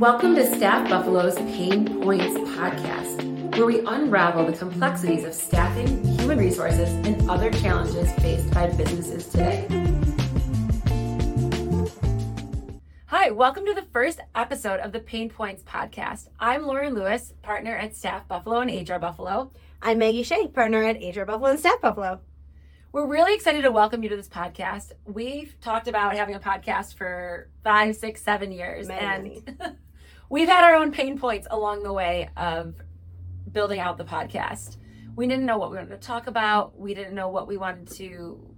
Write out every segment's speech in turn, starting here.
Welcome to Staff Buffalo's Pain Points podcast, where we unravel the complexities of staffing, human resources, and other challenges faced by businesses today. Hi, welcome to the first episode of the Pain Points podcast. I'm Lauren Lewis, partner at Staff Buffalo and HR Buffalo. I'm Maggie Shea, partner at HR Buffalo and Staff Buffalo. We're really excited to welcome you to this podcast. We've talked about having a podcast for five, six, seven years, Many, and we've had our own pain points along the way of building out the podcast. We didn't know what we wanted to talk about. We didn't know what we wanted to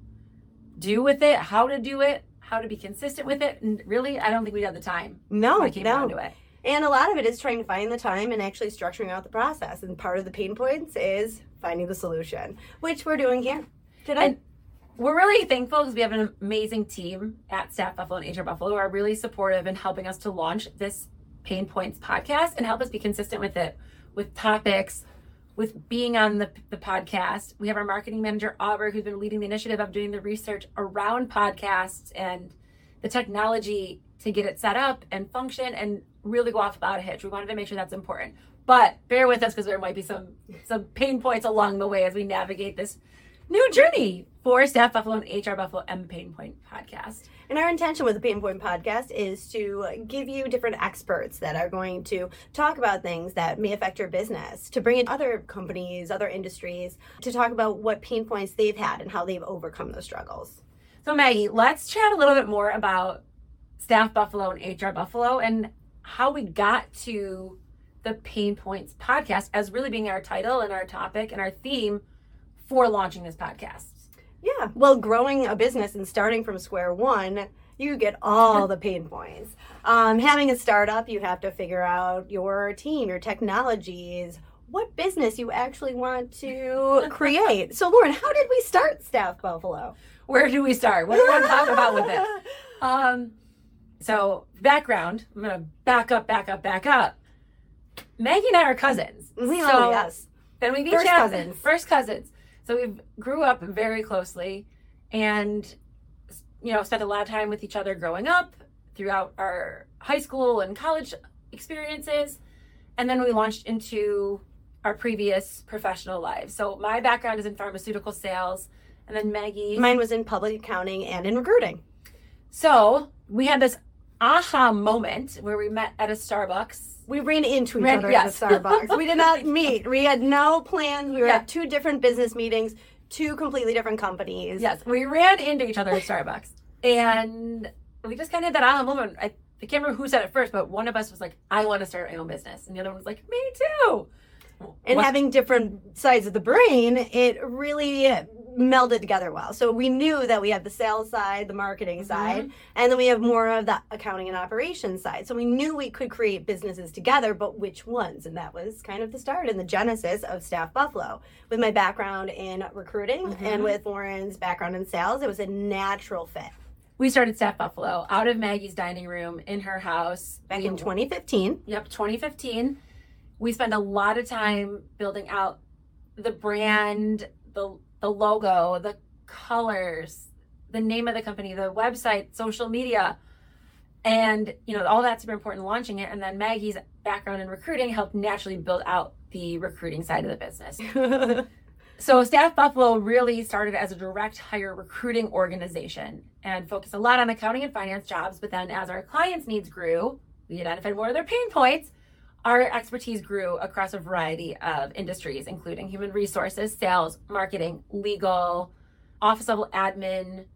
do with it, how to do it, how to be consistent with it. And really, I don't think we had the time. No, when it came down no. to it. And a lot of it is trying to find the time and actually structuring out the process. And part of the pain points is finding the solution, which we're doing here today. And we're really thankful because we have an amazing team at Staff Buffalo and HR Buffalo who are really supportive in helping us to launch this Pain Points podcast and help us be consistent with it, with topics, with being on the, the podcast. We have our marketing manager, Aubrey, who's been leading the initiative of doing the research around podcasts and the technology to get it set up and function and really go off without a hitch. We wanted to make sure that's important. But bear with us because there might be some some pain points along the way as we navigate this new journey for Staff Buffalo and HR Buffalo the Pain Point podcast. And our intention with the Pain Point podcast is to give you different experts that are going to talk about things that may affect your business, to bring in other companies, other industries, to talk about what pain points they've had and how they've overcome those struggles. So, Maggie, let's chat a little bit more about Staff Buffalo and HR Buffalo and how we got to the Pain Points podcast as really being our title and our topic and our theme for launching this podcast. Yeah. Well, growing a business and starting from square one, you get all the pain points. Um, having a startup, you have to figure out your team, your technologies, what business you actually want to create. So, Lauren, how did we start Staff Buffalo? Where do we start? What do we want to talk about with it? Um, so, background, I'm going to back up, back up, back up. Maggie and I are cousins. Oh, So- yes. Then we First cousins. First cousins. So we grew up very closely, and you know spent a lot of time with each other growing up throughout our high school and college experiences, and then we launched into our previous professional lives. So my background is in pharmaceutical sales, and then Maggie. Mine was in public accounting and in recruiting. so we had this aha moment where we met at a Starbucks. We ran into each Ran- other yes. at the Starbucks. we did not meet. We had no plans. We were Yeah. at two different business meetings, two completely different companies. Yes, we ran into each other at Starbucks, and we just kind of had that aha moment. I, I can't remember who said it first, but one of us was like, "I want to start my own business," and the other one was like, "Me too." and What- having different sides of the brain, it really melded together well. So we knew that we had the sales side, the marketing Mm-hmm. side, and then we have more of the accounting and operations side. So we knew we could create businesses together, but which ones? And that was kind of the start and the genesis of Staff Buffalo. With my background in recruiting Mm-hmm. and with Lauren's background in sales, it was a natural fit. we started Staff Buffalo out of Maggie's dining room in her house Back We- in 2015, Yep, 2015. We spent a lot of time building out the brand, the the logo, the colors, the name of the company, the website, social media. And, you know, all that's super important in launching it. And then Maggie's background in recruiting helped naturally build out the recruiting side of the business. So Staff Buffalo really started as a direct hire recruiting organization and focused a lot on accounting and finance jobs. But then as our clients' needs grew, we identified more of their pain points. Our expertise grew across a variety of industries, including human resources, sales, marketing, legal, office level admin,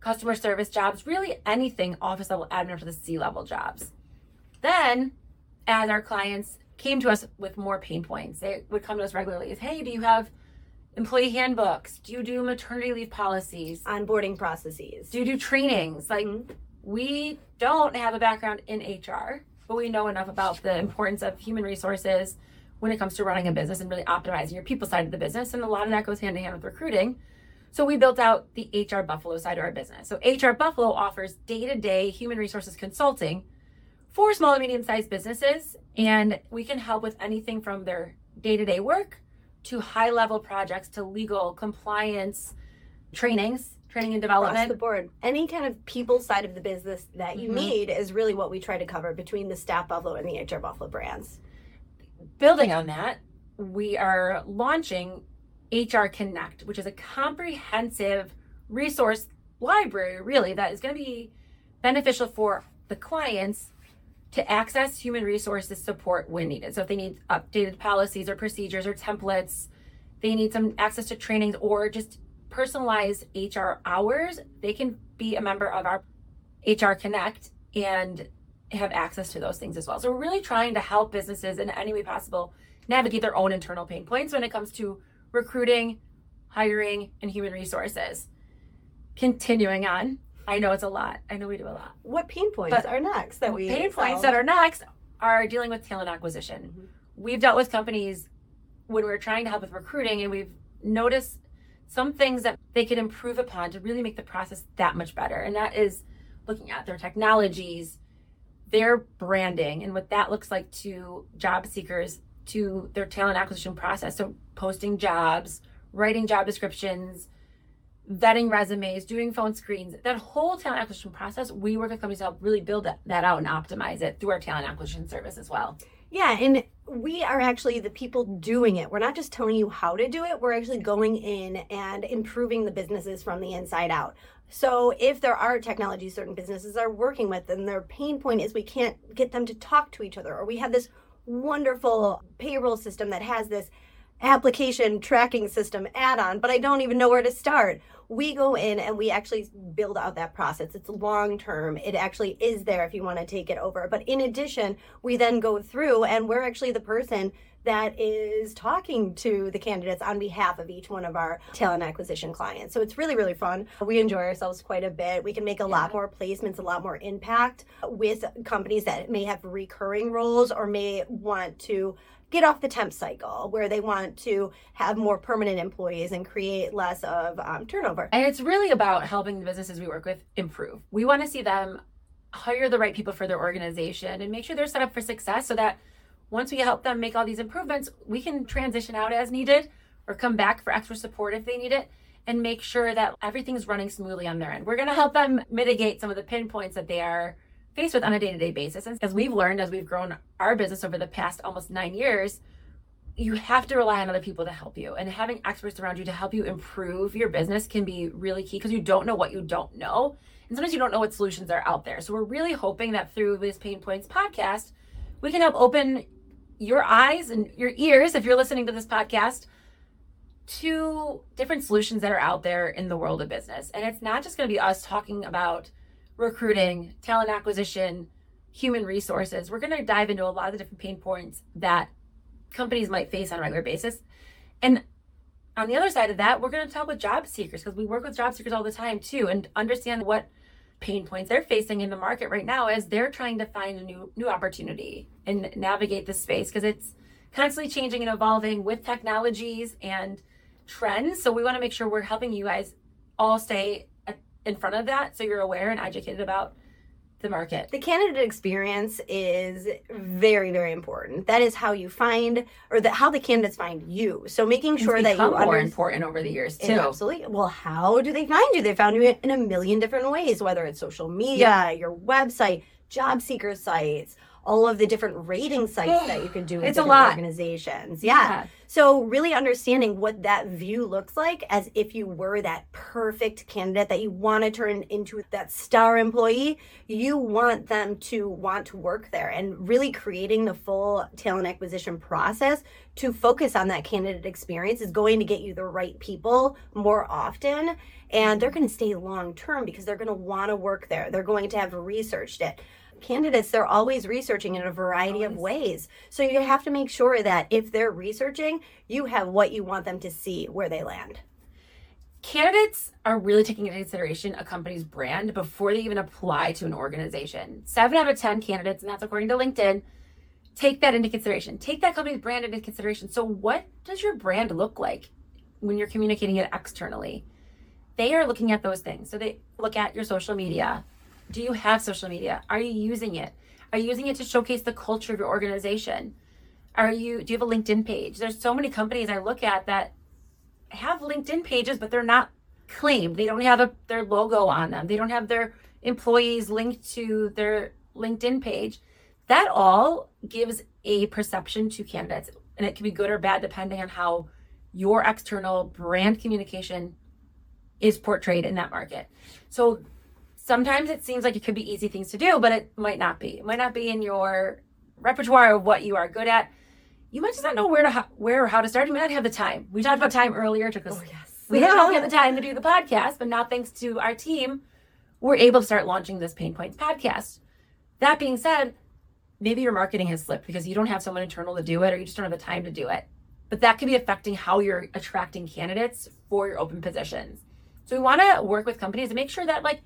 customer service jobs, really anything office level admin for the C level jobs. Then, as our clients came to us with more pain points, they would come to us regularly as, hey, do you have employee handbooks? Do you do maternity leave policies? onboarding processes. Do you do trainings? Like, Mhm. we don't have a background in HR, but we know enough about the importance of human resources when it comes to running a business and really optimizing your people side of the business. And a lot of that goes hand in hand with recruiting. So we built out the HR Buffalo side of our business. So HR Buffalo offers day to day human resources consulting for small and medium sized businesses. And we can help with anything from their day to day work to high level projects to legal compliance trainings training and across development. the board. Any kind of people side of the business that you Mhm. need is really what we try to cover between the Staff Buffalo and the HR Buffalo brands. Building on that, we are launching HR Connect, which is a comprehensive resource library, really, that is going to be beneficial for the clients to access human resources support when needed. So if they need updated policies or procedures or templates, they need some access to trainings or just personalized HR hours, they can be a member of our HR Connect and have access to those things as well. So we're really trying to help businesses in any way possible navigate their own internal pain points when it comes to recruiting, hiring, and human resources. Continuing on, I know it's a lot. I know we do a lot. What pain points But are next that we pain points that are next are dealing with talent acquisition. Mhm. We've dealt with companies when we're trying to help with recruiting, and we've noticed some things that they could improve upon to really make the process that much better. And that is looking at their technologies, their branding, and what that looks like to job seekers, to their talent acquisition process. So, posting jobs, writing job descriptions, vetting resumes, doing phone screens, that whole talent acquisition process, we work with companies to help really build that, out and optimize it through our talent acquisition service as well. Yeah, and we are actually the people doing it. We're not just telling you how to do it, we're actually going in and improving the businesses from the inside out. So, if there are technologies certain businesses are working with, and their pain point is we can't get them to talk to each other, or we have this wonderful payroll system that has this application tracking system add on, but I don't even know where to start. We go in and we actually build out that process. It's long term. It actually is there if you want to take it over. But in addition, we then go through and we're actually the person that is talking to the candidates on behalf of each one of our talent acquisition clients. So it's really, really fun. We enjoy ourselves quite a bit. We can make a lot more placements, a lot more impact with companies that may have recurring roles or may want to get off the temp cycle where they want to have more permanent employees and create less of um, turnover. And it's really about helping the businesses we work with improve. We want to see them hire the right people for their organization and make sure they're set up for success so that once we help them make all these improvements, we can transition out as needed or come back for extra support if they need it and make sure that everything's running smoothly on their end. We're going to help them mitigate some of the pinpoints that they are faced with on a day-to-day basis. And as we've learned as we've grown our business over the past almost 9 years, you have to rely on other people to help you. And having experts around you to help you improve your business can be really key because you don't know what you don't know. And sometimes you don't know what solutions are out there. So we're really hoping that through this pain points podcast we can help open your eyes and your ears if you're listening to this podcast to different solutions that are out there in the world of business. And it's not just going to be us talking about recruiting talent acquisition human resources we're going to dive into a lot of the different pain points that companies might face on a regular basis. And on the other side of that, we're going to talk with job seekers because we work with job seekers all the time too and understand what pain points they're facing in the market right now as they're trying to find a new new opportunity and navigate this space because it's constantly changing and evolving with technologies and trends. So we want to make sure we're helping you guys all stay in front of that so you're aware and educated about the market. The candidate experience is very, very important. That is how you find, or that how the candidates find you. So making sure It's that you become more important over the years too. Absolutely. Well, how do they find you? They found you in a million different ways, whether it's social media, your website, job seeker sites, all of the different rating sites that you can do with It's a lot. organizations. Yeah. So really understanding what that view looks like as if you were that perfect candidate that you want to turn into that star employee, you want them to want to work there and really creating the full talent acquisition process to focus on that candidate experience is going to get you the right people more often and they're going to stay long term because they're going to want to work there. They're going to have researched it candidates they're always researching in a variety of ways so you have to make sure that if they're researching you have what you want them to see where they land candidates are really taking into consideration a company's brand before they even apply to an organization. Seven out of 10 candidates, and that's according to LinkedIn, take that into consideration. Take that company's brand into consideration. So, what does your brand look like when you're communicating it externally? They are looking at those things. So, they look at your social media. Do you have social media? Are you using it? Are you using it to showcase the culture of your organization? Are you do you have a LinkedIn page? There's so many companies I look at that have LinkedIn pages, but they're not claimed. They don't have a, their logo on them. They don't have their employees linked to their LinkedIn page. That all gives a perception to candidates, and it can be good or bad depending on how your external brand communication is portrayed in that market. So sometimes it seems like it could be easy things to do, but it might not be. It might not be in your repertoire of what you are good at. You might just not know where to where or how to start. You might not have the time. We talked about time earlier. Took us. Oh, yes. We didn't have the time to do the podcast, but now thanks to our team, we're able to start launching this Pain Points podcast. That being said, maybe your marketing has slipped because you don't have someone internal to do it or you just don't have the time to do it. But that could be affecting how you're attracting candidates for your open positions. So we want to work with companies to make sure that like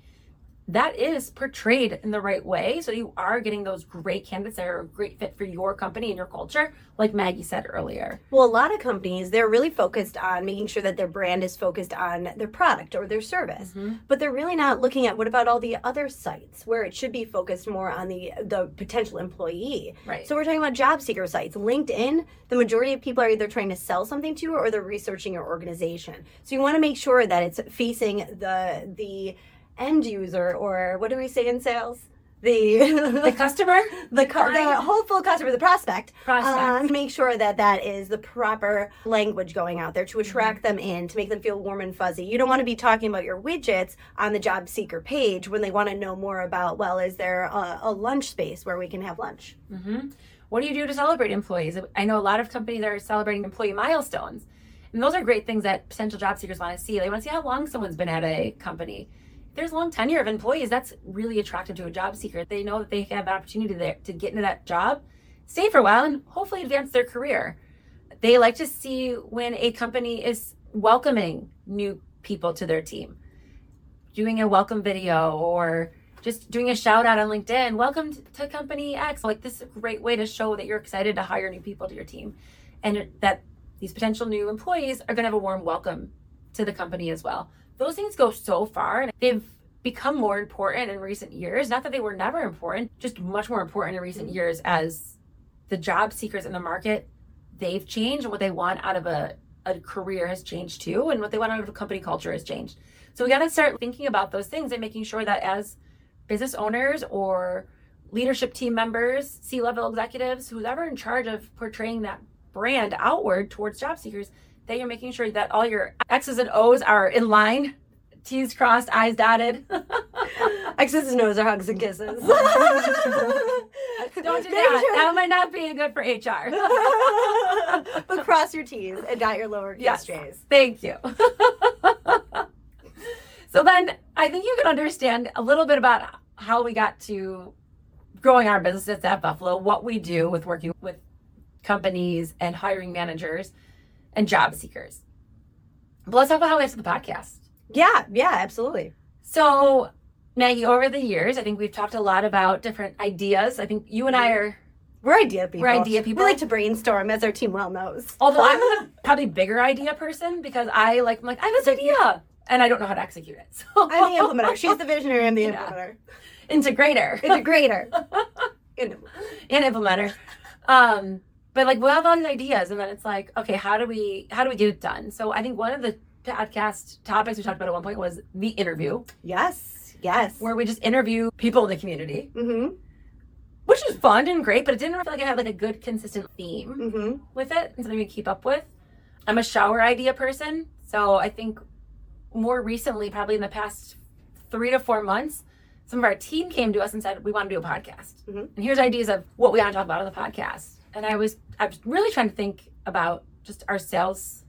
that is portrayed in the right way so you are getting those great candidates that are a great fit for your company and your culture like maggie said earlier Well, a lot of companies, they're really focused on making sure that their brand is focused on their product or their service. Mm-hmm. But they're really not looking at what about all the other sites where it should be focused more on the the potential employee. Right. So we're talking about job seeker sites. LinkedIn, the majority of people are either trying to sell something to you or they're researching your organization. So you want to make sure that it's facing the the end user or what do we say in sales? The the customer the, cu- the hopeful customer, the prospect, Prospect. um, make sure that that is the proper language going out there to attract them in, to make them feel warm and fuzzy. You don't want to be talking about your widgets on the job seeker page when they want to know more about, well, is there a, a lunch space where we can have lunch? hmm What do you do to celebrate employees? I know a lot of companies are celebrating employee milestones. And those are great things that potential job seekers want to see. They want to see how long someone's been at a company. There's long tenure of employees, that's really attractive to a job seeker. They know that they have an opportunity there to get into that job, stay for a while, and hopefully advance their career. They like to see when a company is welcoming new people to their team, doing a welcome video or just doing a shout out on LinkedIn. Welcome to company X. Like this is a great way to show that you're excited to hire new people to your team and that these potential new employees are going to have a warm welcome to the company as well. Those things go so far and they've become more important in recent years. Not that they were never important, just much more important in recent years as the job seekers in the market, they've changed and what they want out of a, a career has changed too and what they want out of a company culture has changed. So we got to start thinking about those things and making sure that as business owners or leadership team members, C level executives, who's ever in charge of portraying that brand outward towards job seekers, that you're making sure that all your X's and O's are in line, T's crossed, I's dotted. X's and O's are hugs and kisses. Don't do that. That might not be good for HR. but cross your T's and dot your lowercase Yes. J's. Thank you. so then I think you can understand a little bit about how we got to growing our businesses at Buffalo, what we do with working with companies and hiring managers and job seekers. But let's talk about how we got to the podcast. Yeah, yeah, absolutely. So, Maggie, over the years, I think we've talked a lot about different ideas. I think you and I are, We're idea people. We're idea people. We like to brainstorm, as our team well knows. although I'm a probably bigger idea person because I like, I'm like, I have this idea and I don't know how to execute it. So I'm the implementer. She's the visionary. I'm the Yeah. implementer. integrator Integrator. And implementer. Um, but like we have all these ideas, and then it's like, okay, how do we how do we get it done? So I think one of the podcast topics we talked about at one point was the interview, Yes. Yes. where we just interview people in the community, mm-hmm. which is fun and great, but it didn't feel like it had like a good consistent theme Mm-hmm. with it and something we keep up with. I'm a shower idea person, so I think more recently, probably in the past three to four months, some of our team came to us and said we want to do a podcast, Mhm. and here's ideas of what we want to talk about on the podcast. And I was I was really trying to think about just our sales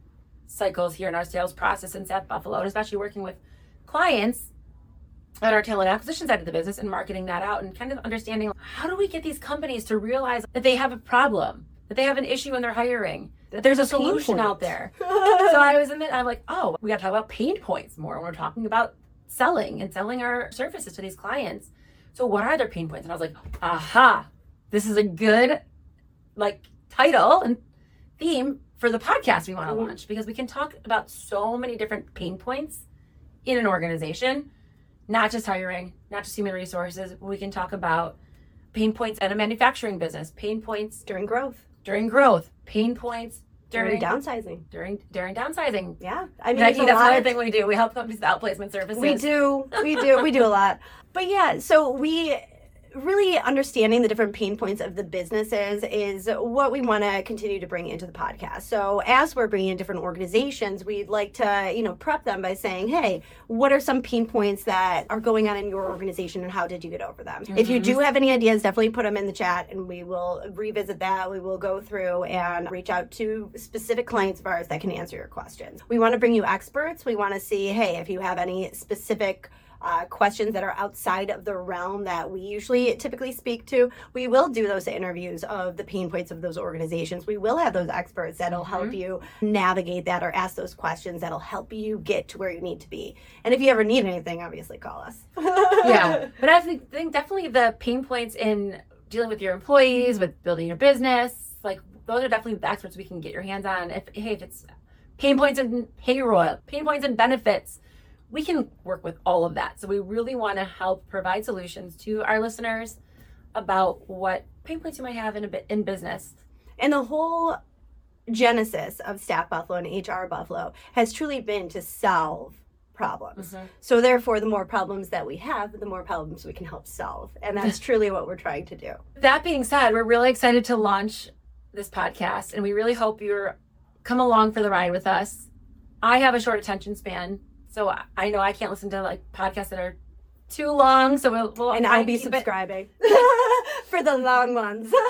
cycles here and our sales process in Staff Buffalo, and especially working with clients at our talent acquisition side of the business and marketing that out and kind of understanding how do we get these companies to realize that they have a problem, that they have an issue when they're hiring, that there's a solution out there. so I was in it, I'm like, oh, we got to talk about pain points more when we're talking about selling and selling our services to these clients. So what are their pain points? And I was like, aha, this is a good like title and theme for the podcast we want to launch because we can talk about so many different pain points in an organization, not just hiring, not just human resources. We can talk about pain points at a manufacturing business, pain points During growth. during growth, pain points during during downsizing. during during downsizing. Yeah, I mean, there's a that's another thing we do. We help companies with outplacement services. We do. We do. We do a lot. But yeah, so we really understanding the different pain points of the businesses is what we want to continue to bring into the podcast. So as we're bringing in different organizations, we'd like to, you know, prep them by saying, "Hey, what are some pain points that are going on in your organization and how did you get over them?" If you do mm-hmm. have any ideas, definitely put them in the chat and we will revisit that. We will go through and reach out to specific clients of ours that can answer your questions. We want to bring you experts. We want to see, hey, if you have any specific uh, questions that are outside of the realm that we usually typically speak to, we will do those interviews of the pain points of those organizations. We will have those experts that'll help you navigate that or ask those questions that'll help you get to where you need to be. And if you ever need anything, obviously call us. yeah, but I think, think definitely the pain points in dealing with your employees, with building your business, like those are definitely the experts we can get your hands on. If hey, if it's pain points in payroll, pain points in benefits, we can work with all of that. So we really want to help provide solutions to our listeners about what pain points you might have in a bit in business. And the whole genesis of Staff Buffalo and HR Buffalo has truly been to solve problems. Mm-hmm. So therefore, the more problems that we have, the more problems we can help solve. And that's truly what we're trying to do. That being said, we're really excited to launch this podcast and we really hope you're come along for the ride with us. I have a short attention span, so I- I know I can't listen to like podcasts that are too long. So we'll, we'll And I'll be subscribing for the long ones.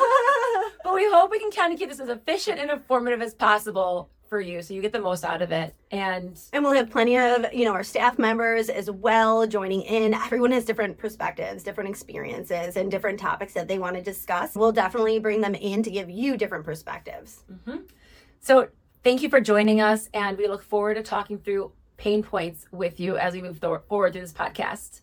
But we hope we can kind of keep this as efficient and informative as possible for you, so you get the most out of it. And And we'll have plenty of, you know, our staff members as well joining in. Everyone has different perspectives, different experiences, and different topics that they want to discuss. We'll definitely bring them in to give you different perspectives. Mm-hmm. so, thank you for joining us, and we look forward to talking through pain points with you as we move forward through this podcast.